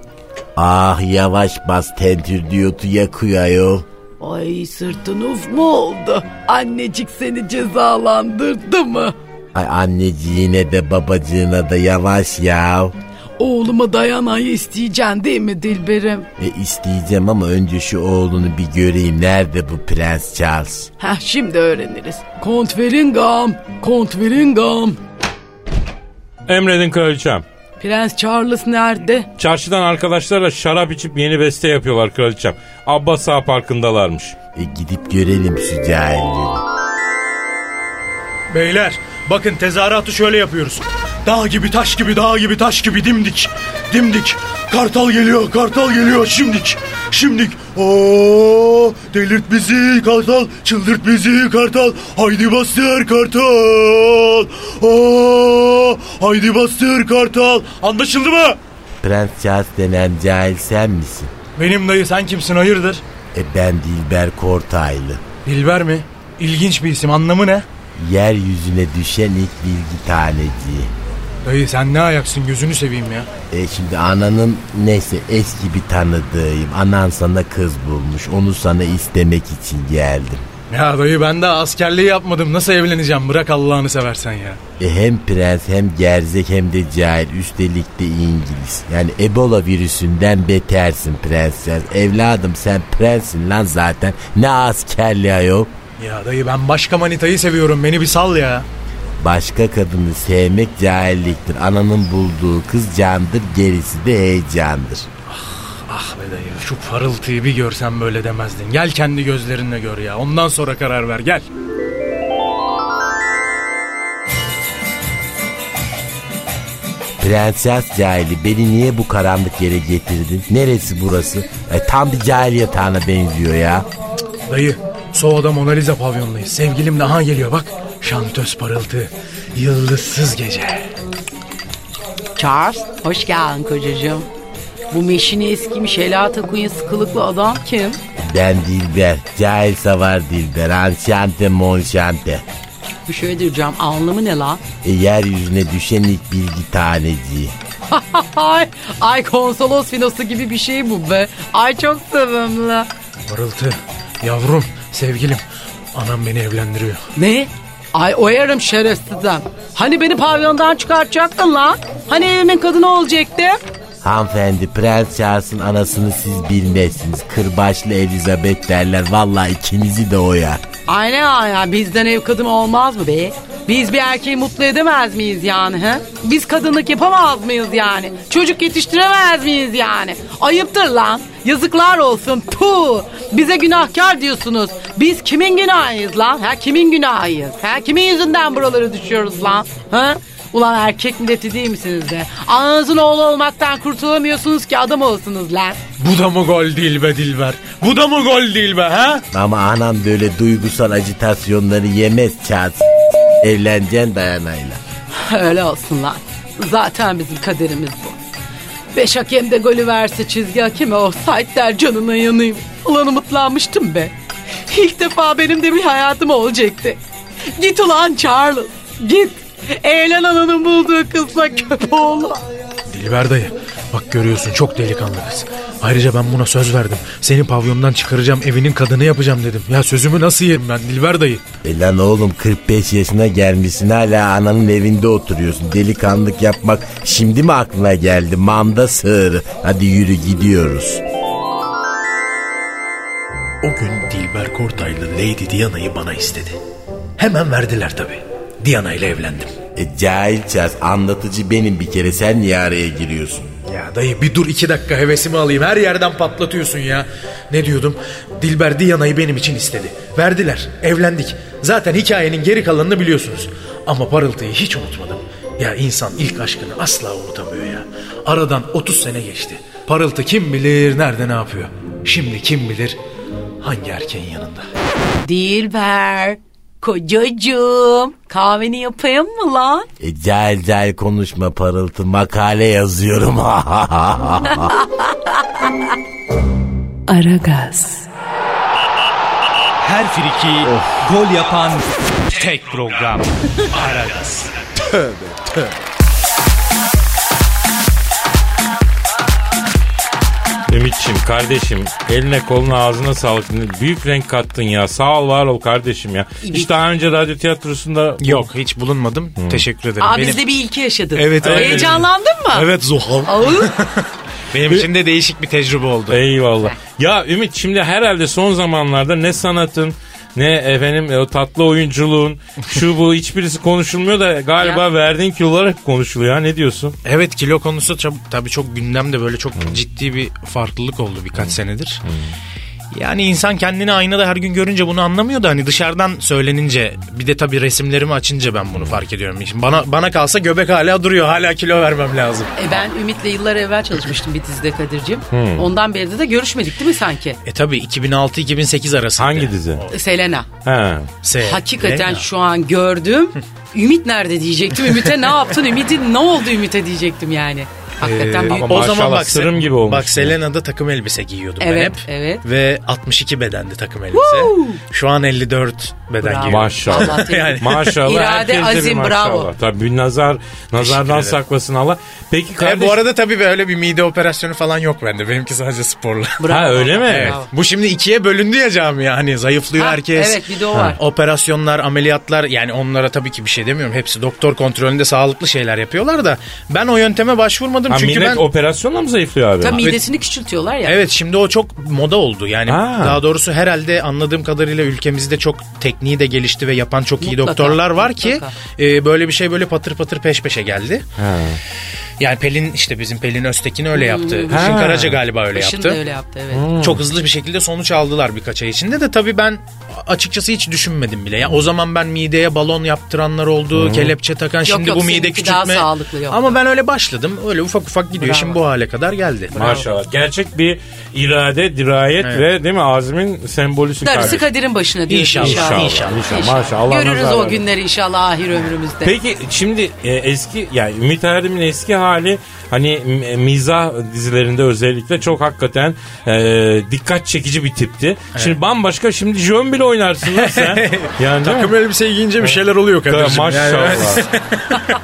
Ah yavaş bas tentür diyotu yakıyor ayol. Ay sırtın uf mu oldu? Annecik seni cezalandırdı mı? Ay anneciğine de babacığına da yavaş ya. Oğluma dayanayı isteyeceksin değil mi Dilberim? E isteyeceğim ama önce şu oğlunu bir göreyim. Nerede bu Prens Charles? Heh şimdi öğreniriz. Kont Veringam, Kont Veringam. Emredin kraliçem. Prens Charles nerede? Çarşıdan arkadaşlarla şarap içip yeni beste yapıyorlar kraliçem. Abbas Ağa Parkı'ndalarmış. E gidip görelim şu cahilleri. Beyler bakın tezahüratı şöyle yapıyoruz. Dağ gibi taş gibi dağ gibi taş gibi dimdik. Dimdik. Kartal geliyor kartal geliyor şimdik. Şimdik. Oo, delirt bizi kartal, çıldırt bizi kartal. Haydi bastır kartal. Oo, haydi bastır kartal. Anlaşıldı mı? Prens Charles denen cahil sen misin? Benim dayı sen kimsin hayırdır? E ben Dilber Kortaylı. Dilber mi? İlginç bir isim anlamı ne? Yeryüzüne düşen ilk bilgi taneciği. Dayı sen ne ayaksın gözünü seveyim ya. E şimdi ananın neyse eski bir tanıdığım. Anan sana kız bulmuş. Onu sana istemek için geldim. Ya dayı ben daha askerliği yapmadım nasıl evleneceğim bırak Allah'ını seversen ya. E hem prens hem gerzek hem de cahil üstelik de İngiliz. Yani Ebola virüsünden betersin prensler. Evladım sen prensin lan zaten. Ne askerliği ayol. Ya dayı ben başka manitayı seviyorum beni bir sal ya. Başka kadını sevmek cahilliktir. Ananın bulduğu kız candır gerisi de heyecandır. Ah be dayı şu parıltıyı bir görsen böyle demezdin. Gel kendi gözlerinle gör ya ondan sonra karar ver gel. Prenses cahili beni niye bu karanlık yere getirdin? Neresi burası? E, tam bir cahil yatağına benziyor ya. Dayı Soğu'da Mona Lisa pavyondayız. Sevgilim daha geliyor bak. Şantöz parıltı. Yıldızsız gece. Charles hoş geldin kocacığım. Bu meşini eskimiş helata kuyun sıkılıklı adam kim? Ben Dilber. Cahil savar Dilber. Anşante monşante. Bir şey diyeceğim anlamı ne lan? E, yeryüzüne düşen ilk bilgi taneciği. ay, ay konsolos filosu gibi bir şey bu be. Ay çok sevimli. Parıltı. Yavrum, sevgilim. Anam beni evlendiriyor. Ne? Ay oyarım şerefsizden. Hani beni pavyondan çıkartacaktın lan? Hani evimin kadını olacaktı? Hanımefendi Prens Charles'ın anasını siz bilmezsiniz. Kırbaçlı Elizabeth derler. Vallahi ikinizi de oyar. Aynen ya bizden ev kadını olmaz mı be? Biz bir erkeği mutlu edemez miyiz yani he? Biz kadınlık yapamaz mıyız yani? Çocuk yetiştiremez miyiz yani? Ayıptır lan. Yazıklar olsun. Tu. Bize günahkar diyorsunuz. Biz kimin günahıyız lan? Ha kimin günahıyız? Ha kimin yüzünden buraları düşüyoruz lan? Ha? Ulan erkek milleti değil misiniz de? Ananızın oğlu olmaktan kurtulamıyorsunuz ki adam olsunuz lan. Bu da mı gol değil be Dilber? Bu da mı gol değil be ha? Ama anam böyle duygusal agitasyonları yemez Charles. Evleneceksin dayanayla. Öyle olsun lan. Zaten bizim kaderimiz bu. Beş hakem de golü verse çizgi hakemi offside der canına yanayım. Ulan umutlanmıştım be. İlk defa benim de bir hayatım olacaktı. Git ulan Charles. Git. Eğlen ananın bulduğu kızla köpoğlu. Dilber dayı bak görüyorsun çok delikanlı kız. Ayrıca ben buna söz verdim. Seni pavyondan çıkaracağım evinin kadını yapacağım dedim. Ya sözümü nasıl yerim ben Dilber dayı? E lan oğlum 45 yaşına gelmişsin hala ananın evinde oturuyorsun. Delikanlık yapmak şimdi mi aklına geldi? Manda sığırı. Hadi yürü gidiyoruz. O gün Dilber Kortaylı Lady Diana'yı bana istedi. Hemen verdiler tabii. Diana ile evlendim. E cahil Charles anlatıcı benim bir kere sen niye araya giriyorsun? Ya dayı bir dur iki dakika hevesimi alayım. Her yerden patlatıyorsun ya. Ne diyordum? Dilber Diana'yı benim için istedi. Verdiler. Evlendik. Zaten hikayenin geri kalanını biliyorsunuz. Ama parıltıyı hiç unutmadım. Ya insan ilk aşkını asla unutamıyor ya. Aradan 30 sene geçti. Parıltı kim bilir nerede ne yapıyor. Şimdi kim bilir hangi erkeğin yanında. Dilber. Kocacığım kahveni yapayım mı lan? E cahil cahil konuşma parıltı makale yazıyorum. Aragaz. Her friki gol yapan tek program. Aragaz. Ümitçim kardeşim eline koluna ağzına sağlık. Büyük renk kattın ya. Sağ ol var ol kardeşim ya. Hiç daha önce radyo tiyatrosunda... Yok hiç bulunmadım. Teşekkür ederim. Aa Benim- biz de bir ilki yaşadık. Evet, evet. Heyecanlandın mı? Evet Zuhal. Benim için de değişik bir tecrübe oldu. Eyvallah. Ya Ümit şimdi herhalde son zamanlarda ne sanatın ne efendim e, o tatlı oyunculuğun şu bu hiçbirisi konuşulmuyor da galiba verdiğin kilolar hep konuşuluyor. Ha, ne diyorsun? Evet kilo konusu tabii çok gündemde böyle çok ciddi bir farklılık oldu birkaç senedir. Yani insan kendini aynada her gün görünce bunu anlamıyor da hani dışarıdan söylenince bir de tabii resimlerimi açınca ben bunu fark ediyorum. Şimdi bana bana kalsa göbek hala duruyor. Hala kilo vermem lazım. E ben Ümit'le yıllar evvel çalışmıştım bir dizide Kadir'cim. Hmm. Ondan beri de görüşmedik değil mi sanki? E tabii 2006-2008 arasında. Hangi dizi? Selena. Ha. Hakikaten şu an gördüm. Ümit nerede diyecektim. Ümit'e ne yaptın? Ümit'in ne oldu Ümit'e diyecektim yani. Hakikaten Ee, büyük. o zaman bak, sırım gibi olmuş. Bak Selena'da takım elbise giyiyordum ben Evet, hep. evet. Ve 62 bedendi takım elbise. Woo! Şu an 54 beden Bravo. giyiyorum. Maşallah. Yani, Maşallah. İrade, azim, maşallah. bravo. Tabii bir nazar, nazardan saklasın Allah. Peki E, kardeş. bu arada tabii böyle bir mide operasyonu falan yok bende. Benimki sadece sporla. Bravo. Ha öyle mi? Evet. Bu şimdi ikiye bölündü ya camia. Hani zayıflıyor Ha, herkes. evet, bir de o var. Operasyonlar, ameliyatlar yani onlara tabii ki bir şey demiyorum. Hepsi doktor kontrolünde sağlıklı şeyler yapıyorlar da ben o yönteme başvurmadım Ha, çünkü millet ben operasyonla mı zayıflıyor abi? Tabii midesini küçültüyorlar ya. Evet şimdi o çok moda oldu. Yani Ha. daha doğrusu herhalde anladığım kadarıyla ülkemizde çok tekniği de gelişti ve yapan çok iyi Mutlaka, doktorlar var ki mutlaka. e, böyle bir şey böyle patır patır peş peşe geldi. Ha. Yani Pelin işte bizim Pelin Öztekin öyle yaptı. Hmm. Işın. Karaca galiba öyle Işın yaptı. da öyle yaptı evet. Çok hızlı bir şekilde sonuç aldılar birkaç ay içinde de tabii ben açıkçası hiç düşünmedim bile. Yani o zaman ben mideye balon yaptıranlar oldu, kelepçe takan şimdi yok, bu mide seninki daha küçültme. sağlıklı, yok. Ama ben öyle başladım. Öyle ufak ufak gidiyor. Bravo. Şimdi bu hale kadar geldi. Maşallah. Gerçek bir irade, dirayet Evet. ve değil mi azimin sembolüsü Darısı. Kadir'in başına diyoruz İnşallah, inşallah. inşallah, inşallah. Maşallah, Allah Görürüz o günleri inşallah ahir ömrümüzde. Peki şimdi e, eski yani Ümit Erdem'in eski hali hani m- mizah dizilerinde özellikle çok hakikaten e, dikkat çekici bir tipti. Şimdi bambaşka şimdi Jön bile oynarsın lan sen. yani? Takım elbiseyi giyince bir şeyler oluyor Kadir'cim. Maşallah. Yani-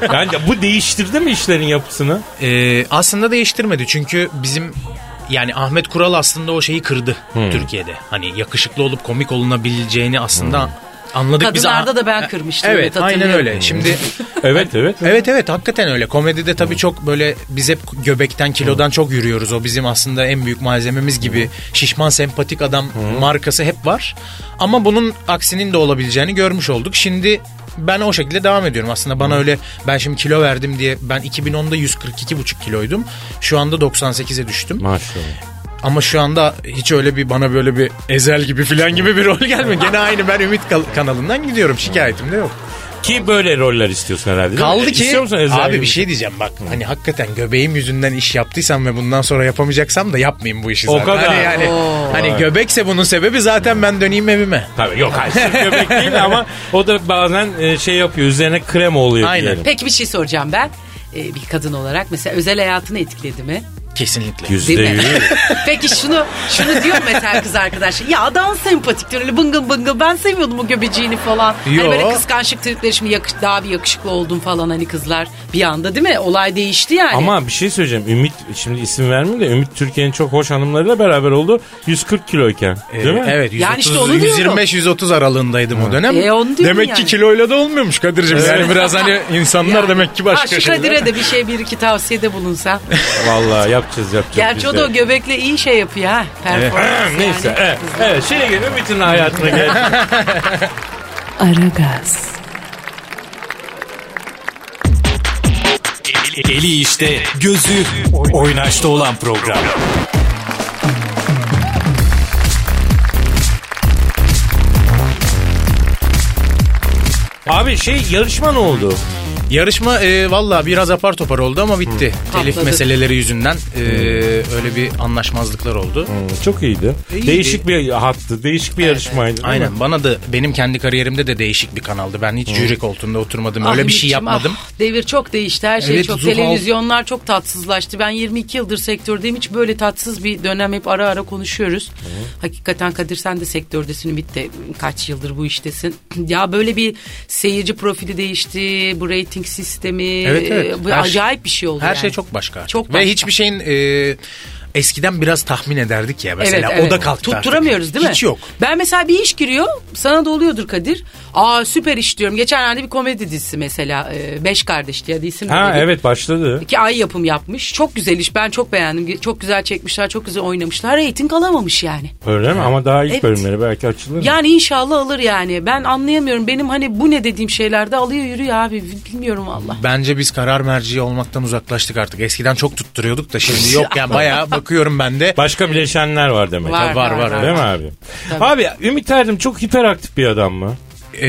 Yani bu değiştirdi mi işlerin yapısını? Ee, aslında değiştirmedi çünkü bizim yani Ahmet Kural aslında o şeyi kırdı Hmm. Türkiye'de. Hani yakışıklı olup komik olunabileceğini aslında anladık biz. Kadınlarda da ben kırmıştım. Evet aynen hatırlıyorum. öyle. Şimdi Evet evet. evet evet hakikaten öyle. Komedide tabii çok böyle biz hep göbekten kilodan çok yürüyoruz. O bizim aslında en büyük malzememiz gibi. Şişman sempatik adam markası hep var. Ama bunun aksinin de olabileceğini görmüş olduk. Şimdi ben o şekilde devam ediyorum. Aslında bana öyle ben şimdi kilo verdim diye ben 2010'da 142,5 kiloydum. Şu anda 98'e düştüm. Maşallah. Ama şu anda hiç öyle bir bana böyle bir ezel gibi filan gibi bir rol gelmiyor. Gene aynı ben Ümit kanalından gidiyorum. Şikayetim de yok. Ki böyle roller istiyorsun herhalde. Kaldı E, ki İstiyor musun Ezel abi gibi? bir şey diyeceğim bak hani hakikaten göbeğim yüzünden iş yaptıysam ve bundan sonra yapamayacaksam da yapmayayım bu işi O zaten. kadar. Hani yani Oo. hani göbekse bunun sebebi zaten ben döneyim evime. Tabii yok hayır sırf göbek değil ama o da bazen e, şey yapıyor üzerine krem oluyor Aynen. diyelim. Peki bir şey soracağım ben. Ee, bir kadın olarak mesela özel hayatını etkiledi mi? Kesinlikle. Yüzde Değil mi? yüz. Peki şunu şunu diyor mu mesela kız arkadaş? Ya adam sempatik diyor öyle bıngıl bıngıl. Ben seviyordum o göbeciğini falan. Yo. Hani böyle kıskançlık tripleri şimdi yakış, daha bir yakışıklı oldum falan hani kızlar. Bir anda değil mi? Olay değişti yani. Ama bir şey söyleyeceğim. Ümit şimdi isim vermeyeyim de Ümit Türkiye'nin çok hoş hanımlarıyla beraber oldu. 140 kiloyken. Ee, değil mi? Evet 130, Yani işte onu diyorum. 125-130 aralığındaydım o dönem. E, onu diyorum demek yani. ki kiloyla da olmuyormuş Kadir'cim. Yani biraz hani insanlar Yani. demek ki başka ha, şu şeyler. Kadir'e de bir şey bir iki tavsiyede bulunsan. Vallahi yapacağız yapacağız. Gerçi o da o göbekle iyi şey yapıyor ha. Performans yani. Neyse evet, evet şeye geliyor Ümit'in hayatına gel. Aragaz, Eli işte, gözü oynaşta olan program. Abi şey yarışma ne oldu? Yarışma e, valla biraz apar topar oldu ama bitti. Telif Patladı. meseleleri yüzünden e, öyle bir anlaşmazlıklar oldu. Çok iyiydi. İyiydi. Değişik bir hattı, değişik bir yarışmaydı. değil mi? Aynen bana da benim kendi kariyerimde de değişik bir kanaldı. Ben hiç jüri koltuğunda oturmadım. Öyle Ah bir şey yapmadım. ah, devir çok değişti. Her şey Evet, çok. Zuhal- Televizyonlar çok tatsızlaştı. Ben 22 yıldır sektördeyim. Hiç böyle tatsız bir dönem hep ara ara konuşuyoruz. Hakikaten Kadir sen de sektördesin. Ümit de kaç yıldır bu iştesin. ya böyle bir seyirci profili değişti. Bu rating sistemi. Evet, evet. e, Bu Her- acayip bir şey oldu Her yani. şey çok başka. artık. Çok Ve başka. hiçbir şeyin e, eskiden biraz tahmin ederdik ya mesela. Evet, evet. O da kalktı Tutturamıyoruz artık. değil mi? Hiç yok. Ben mesela bir iş giriyor. Sana da oluyordur Kadir. Aa süper iş diyorum. Geçenlerde bir komedi dizisi mesela. e, Beş Kardeş diye isim Ha vereyim. evet başladı. İki ay yapım yapmış. Çok güzel iş. Ben çok beğendim. Çok güzel çekmişler. Çok güzel oynamışlar. Reyting alamamış yani. Öyle mi? Ama daha ilk Evet. bölümleri belki açılır. Yani inşallah alır yani. Ben anlayamıyorum. Benim hani bu ne dediğim şeylerde alıyor yürüyor abi. Bilmiyorum valla. Bence biz karar merci olmaktan uzaklaştık artık. Eskiden çok tutturuyorduk da şimdi yok yani bayağı bakıyorum ben de. Başka bileşenler var demek. Var, var, var, Değil mi var. abi? Tabii. Abi Ümit Erdem çok hiperaktif bir adam mı?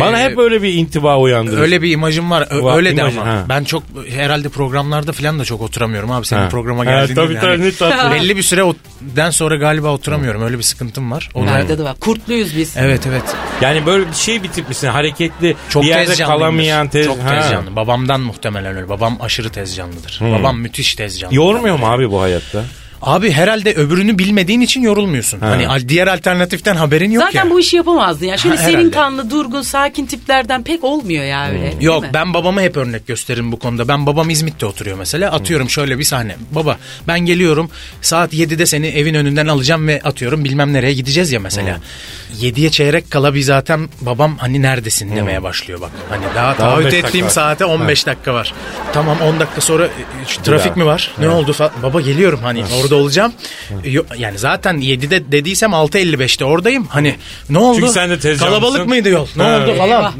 Bana Ee, hep böyle bir intiba uyandırır. Öyle bir imajım var. Ö- Var, öyle de imaj- ama. ha. Ben çok herhalde programlarda falan da çok oturamıyorum abi. Senin Ha. programa Ha, geldiğinde. tabii, de tabii, belli bir süreden sonra galiba oturamıyorum. Öyle bir sıkıntım var. O da- Bende de var. Kurtluyuz biz. Evet evet. Yani böyle bir şey bir tip misin? Hareketli, Çok bir yerde kalamayan tez. Çok Ha. tez canlı. Babamdan muhtemelen öyle. Babam aşırı tez canlıdır. Hmm. Babam müthiş tez canlı. Yormuyor mu abi bu hayatta? Abi herhalde öbürünü bilmediğin için yorulmuyorsun. Ha. Hani diğer alternatiften haberin yok Zaten ya. bu işi yapamazdın ya. Şöyle Ha, serin herhalde. kanlı, durgun, sakin tiplerden pek olmuyor ya öyle. değil Yok mi? ben babama hep örnek gösteririm bu konuda. Ben babam İzmit'te oturuyor mesela. Atıyorum şöyle bir sahne. Baba ben geliyorum saat 7'de seni evin önünden alacağım ve atıyorum bilmem nereye gideceğiz ya mesela. 7'ye çeyrek kala bir zaten babam hani neredesin demeye başlıyor bak. Hani daha, Daha taahhüt 15 ettiğim dakika. saate 15 dakika var. Tamam 10 dakika sonra e, şu trafik mi var? Ne oldu. Baba geliyorum hani orada olacağım. Yo- Yani zaten 7'de dediysem 6.55'te oradayım. Hani ne oldu? Çünkü sen de tez Kalabalık mıydı yol? Ne Ha. oldu falan.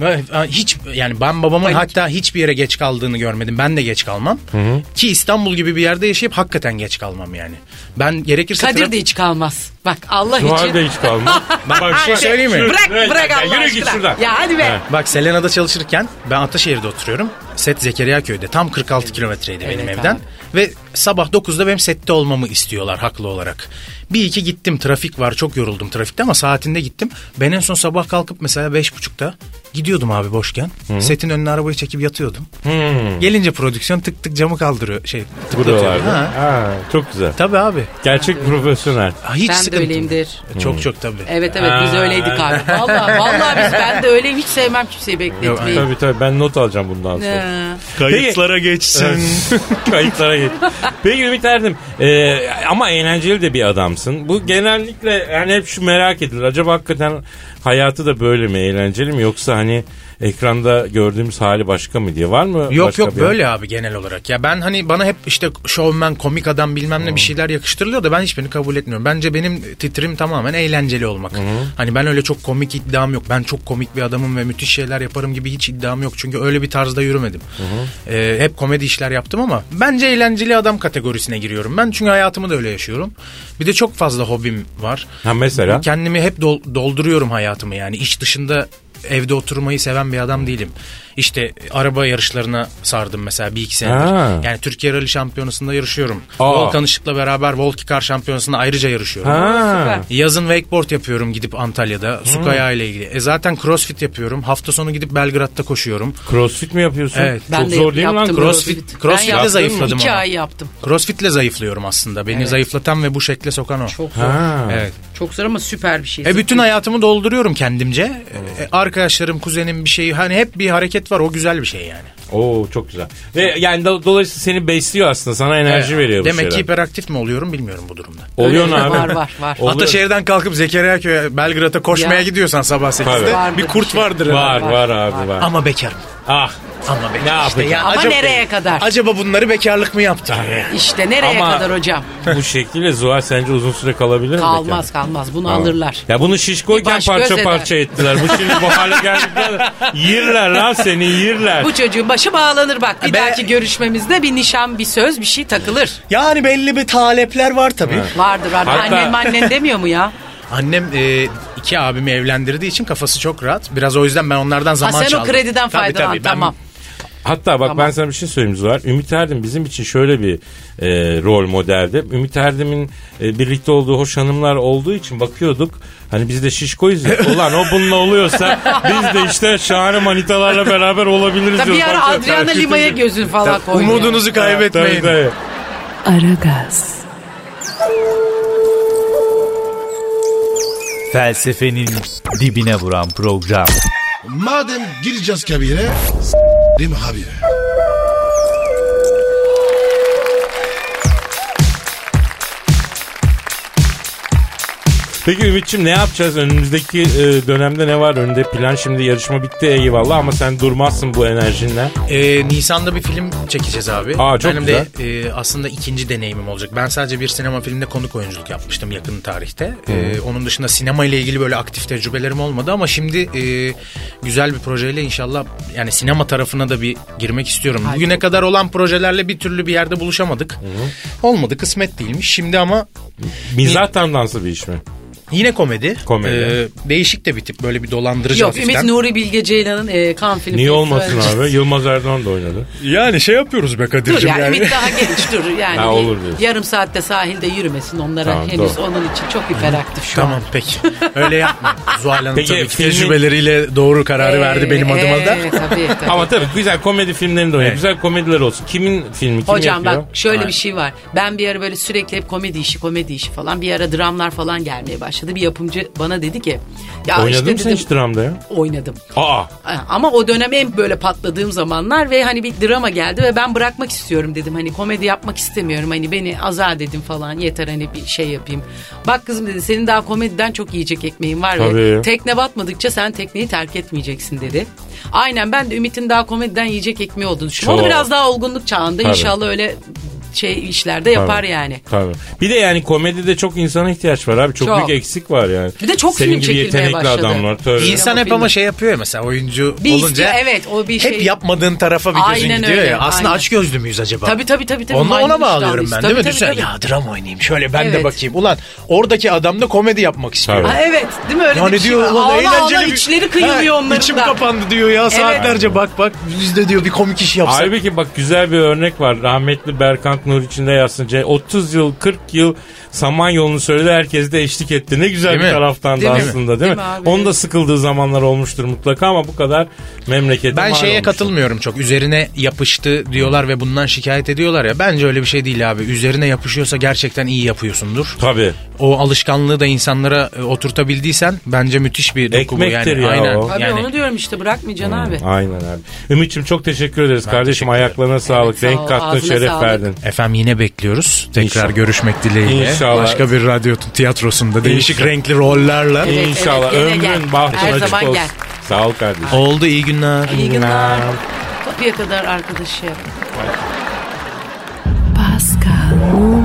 Hiç yani ben babamın hatta hiçbir yere geç kaldığını görmedim. Ben de geç kalmam. Ki İstanbul gibi bir yerde yaşayıp hakikaten geç kalmam yani. Ben gerekirse Kadir de hiç kalmaz. Bak Allah için. de hiç kalmaz. Bak bir şey söyleyeyim mi? Bırak bırak Allah Yürü aşkına. git şuradan. Ya hadi be. Bak Selena'da çalışırken ben Ataşehir'de oturuyorum. Set Zekeriya köyde. Tam 46 kilometreydi benim Evet evden. abi. Ve sabah 9'da benim sette olmamı istiyorlar haklı olarak. Bir iki gittim trafik var çok yoruldum trafikte ama saatinde gittim. Ben en son sabah kalkıp mesela 5.30'da gidiyordum abi boşken. Hı. Setin önüne arabayı çekip yatıyordum. Hmm. Gelince prodüksiyon tık tık camı kaldırıyor. Şey tıklatıyor. Buralarda. Ha. Ha, çok güzel. Tabii abi. Gerçek profesyonel. Ha, Hiç ben de sıkıntı. öyleyimdir. Çok çok tabii. Evet evet biz Aa. öyleydik abi. Vallahi vallahi biz ben de öyleyim. Hiç sevmem kimseyi bekletmeyi. Tabii tabii ben not alacağım bundan sonra. Kayıtlara geçsin. Kayıtlara geç. Peki Ümit Erdem e, ama eğlenceli de bir adamsın. Bu genellikle yani hep şu merak edilir. Acaba hakikaten hayatı da böyle mi eğlenceli mi? Yoksa hani ekranda gördüğümüz hali başka mı diye var mı? Yok başka yok böyle abi genel olarak. Ya ben hani bana hep işte şovmen, komik adam bilmem ne bir şeyler yakıştırılıyor da ben hiçbirini kabul etmiyorum. Bence benim titrim tamamen eğlenceli olmak. Hani ben öyle çok komik iddiam yok. Ben çok komik bir adamım ve müthiş şeyler yaparım gibi hiç iddiam yok. Çünkü öyle bir tarzda yürümedim. Ee, hep komedi işler yaptım ama bence eğlenceli adam kategorisine giriyorum. Ben çünkü hayatımı da öyle yaşıyorum. Bir de çok fazla hobim var. Ha mesela? Kendimi hep dol- dolduruyorum hayatımı yani. iş dışında evde oturmayı seven bir adam değilim. İşte araba yarışlarına sardım mesela bir iki senedir. Ha. Yani Türkiye Rally Şampiyonası'nda yarışıyorum. Aa. Volkan Işık'la beraber Volkikar Şampiyonası'nda ayrıca yarışıyorum. Ha. Yazın wakeboard yapıyorum gidip Antalya'da. Su Hmm. kayağı ile ilgili. E zaten crossfit yapıyorum. Hafta sonu gidip Belgrad'da koşuyorum. Crossfit mi yapıyorsun? Evet. Ben Çok de zor değil mi lan crossfit? Crossfit, Ben crossfit'le zayıfladım İki ama. ay yaptım. Crossfit'le zayıflıyorum aslında. Beni Evet. zayıflatan ve bu şekle sokan o. Çok zor. Ha. Evet. Çok zor ama süper bir şey. E bütün hayatımı dolduruyorum kendimce. E, arkadaşlarım, kuzenim bir şey hani hep bir hareket var. O güzel bir şey yani. Oo çok güzel. Ve yani do- dolayısıyla seni besliyor aslında. Sana enerji Evet. veriyor bu Demek şeyler. ki hiperaktif mi oluyorum bilmiyorum bu durumda. Oluyor Öyle mu abi? Var var var. Oluyor. Ataşehir'den kalkıp Zekeriya köy'e Belgrad'a koşmaya Ya. gidiyorsan sabah 8'de Tabii. Vardır bir kurt şey. vardır. Var herhalde. var abi var. Ama bekarım. Ah. Ama bekar. Ne İşte ya Ama acaba, nereye kadar? acaba bunları bekarlık mı yaptı? İşte nereye Ama- kadar hocam? bu şekilde Zuhal sence uzun süre kalabilir mi? Kalmaz kalmaz. Bunu alırlar. Ya bunu şişkoyken Bir baş parça eder. parça ettiler. Bu şimdi bu hale geldikler. Yirler lan seni yirler. Bu çocuğun başı bağlanır bak. Bir Be- dahaki görüşmemizde bir nişan, bir söz, bir şey takılır. Yani belli bir talepler var tabii. Vardır vardır. Hatta- Annem annen demiyor mu ya? Annem e, iki abimi evlendirdiği için kafası çok rahat. Biraz o yüzden ben onlardan zaman sen o çaldım. krediden faydalan, tamam. Hatta bak Tamam. ben sana bir şey söyleyeyim Zuhal. Ümit Erdem bizim için şöyle bir e, rol modeldi. Ümit Erdem'in e, birlikte olduğu hoş hanımlar olduğu için bakıyorduk. Hani biz de şişkoyuz ya. Ulan o bununla oluyorsa biz de işte şahane manitalarla beraber olabiliriz Tabii bir ara Adriana Lima'ya gözün falan koy. Umudunuzu kaybetmeyin. Tabii, tabii. Aragaz, Felsefenin dibine vuran program. Madem gireceğiz kabire, s**rim abi. Peki Ümit'ciğim ne yapacağız? Önümüzdeki e, dönemde ne var? Önünde plan şimdi yarışma bitti eyvallah ama sen durmazsın bu enerjinle. Ee, Nisan'da bir film çekeceğiz abi. Aa, çok Benim güzel. de e, aslında ikinci deneyimim olacak. Ben sadece bir sinema filminde konuk oyunculuk yapmıştım yakın tarihte. Ee, onun dışında sinema ile ilgili böyle aktif tecrübelerim olmadı ama şimdi e, güzel bir projeyle inşallah yani sinema tarafına da bir girmek istiyorum. Bugüne kadar olan projelerle bir türlü bir yerde buluşamadık. Olmadı kısmet değilmiş. Şimdi ama Mizah tandansı bir iş mi? Yine komedi. Komedi. Ee, değişik de bir tip böyle bir dolandırıcı Yok hafiften. Ümit Nuri Bilge Ceylan'ın e, kan filmi. Niye olmasın abi? Yılmaz Erdoğan da oynadı. Yani şey yapıyoruz be Dur Kadir'cim yani, yani. Ümit daha genç dur yani. Ha, olur diyorsun. yarım saatte sahilde yürümesin onlara Tamam, henüz doğru. onun için çok hiperaktif şu Tamam an. peki. Öyle yapma. Zuhal Hanım Peki, tabii ki filmin- tecrübeleriyle doğru kararı verdi benim adıma da. Ee, tabii tabii. Ama tabii güzel komedi filmlerinde oynuyor. Evet. Güzel komediler olsun. Kimin filmi? Kim Hocam yapıyor? bak şöyle Aynen. bir şey var. Ben bir ara böyle sürekli hep komedi işi komedi işi falan. Bir ara dramlar falan gelmeye başladı. Bir yapımcı bana dedi ki. Ya Oynadın işte mı sen hiç dramda ya? Oynadım. Aa. Ama o dönem en böyle patladığım zamanlar ve hani bir drama geldi ve ben bırakmak istiyorum dedim. Hani komedi yapmak istemiyorum. Hani beni azat edin falan yeter hani bir şey yapayım. Bak kızım dedi senin daha komediden çok yiyecek ekmeğin var Tabii. ve tekne batmadıkça sen tekneyi terk etmeyeceksin dedi. Aynen ben de Ümit'in daha komediden yiyecek ekmeği olduğunu düşünüyorum. O da Çok. biraz daha olgunluk çağında Tabii. inşallah öyle şey işlerde yapar Tabii. yani. Tabii. Bir de yani komedide çok insana ihtiyaç var abi. Çok, Çok. büyük eksik var yani. Bir de çok Senin film gibi çekilmeye yetenekli başladı. adamlar. Tabii. İnsan hep ama şey yapıyor ya mesela oyuncu Bir olunca istiyor, evet o bir şey. hep yapmadığın tarafa bir gözün Aynen gidiyor öyle, ya. Aslında aynen. aç gözlü müyüz acaba? Tabii tabii tabii. tabii. Onu Maymun ona bağlıyorum ben değil mi? Tabii, Düşünsene tabii, ya dram oynayayım şöyle ben de Evet. bakayım. Ulan oradaki adam da komedi yapmak istiyor. Ha, evet değil mi öyle Yani bir şey diyor var. ulan Ağla eğlenceli ağla bir- içleri kıyılıyor Ha, onların İçim da. kapandı diyor ya saatlerce bak bak biz de diyor bir komik iş yapsak. Halbuki bak güzel bir örnek var. Rahmetli Berkant Nur içinde yazsın. Ce- 30 yıl 40 yıl Samanyolu'nu söyledi herkes de eşlik etti. Ne güzel Değil bir mi? taraftan da Değil mi? aslında değil, Değil mi? mi abi? Onun da sıkıldığı zamanlar olmuştur mutlaka ama bu kadar memlekete Ben şeye olmuştur. katılmıyorum çok. Üzerine yapıştı diyorlar ve bundan şikayet ediyorlar ya. Bence öyle bir şey değil abi. Üzerine yapışıyorsa gerçekten iyi yapıyorsundur. Tabii. O alışkanlığı da insanlara e, oturtabildiysen bence müthiş bir doku bu Ekmektir yani. ya Aynen. o. Tabii yani. onu diyorum işte bırakmayacaksın abi. Aynen abi. Ümit'ciğim çok teşekkür ederiz kardeşim. teşekkür ederim. Ayaklarına sağlık. sağ Renk kattın, şeref sağlık. verdin. Efendim yine bekliyoruz. Tekrar İnşallah. görüşmek dileğiyle. İnşallah. Başka bir radyo tiyatrosunda değişik İnşallah. renkli rollerle. Evet, İnşallah. evet. Ömrün bahtın Her açık zaman olsun. gel. Sağ ol kardeşim. Oldu iyi günler. İyi günler. Kapıya kadar arkadaşı yap.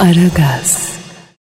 Aragaz.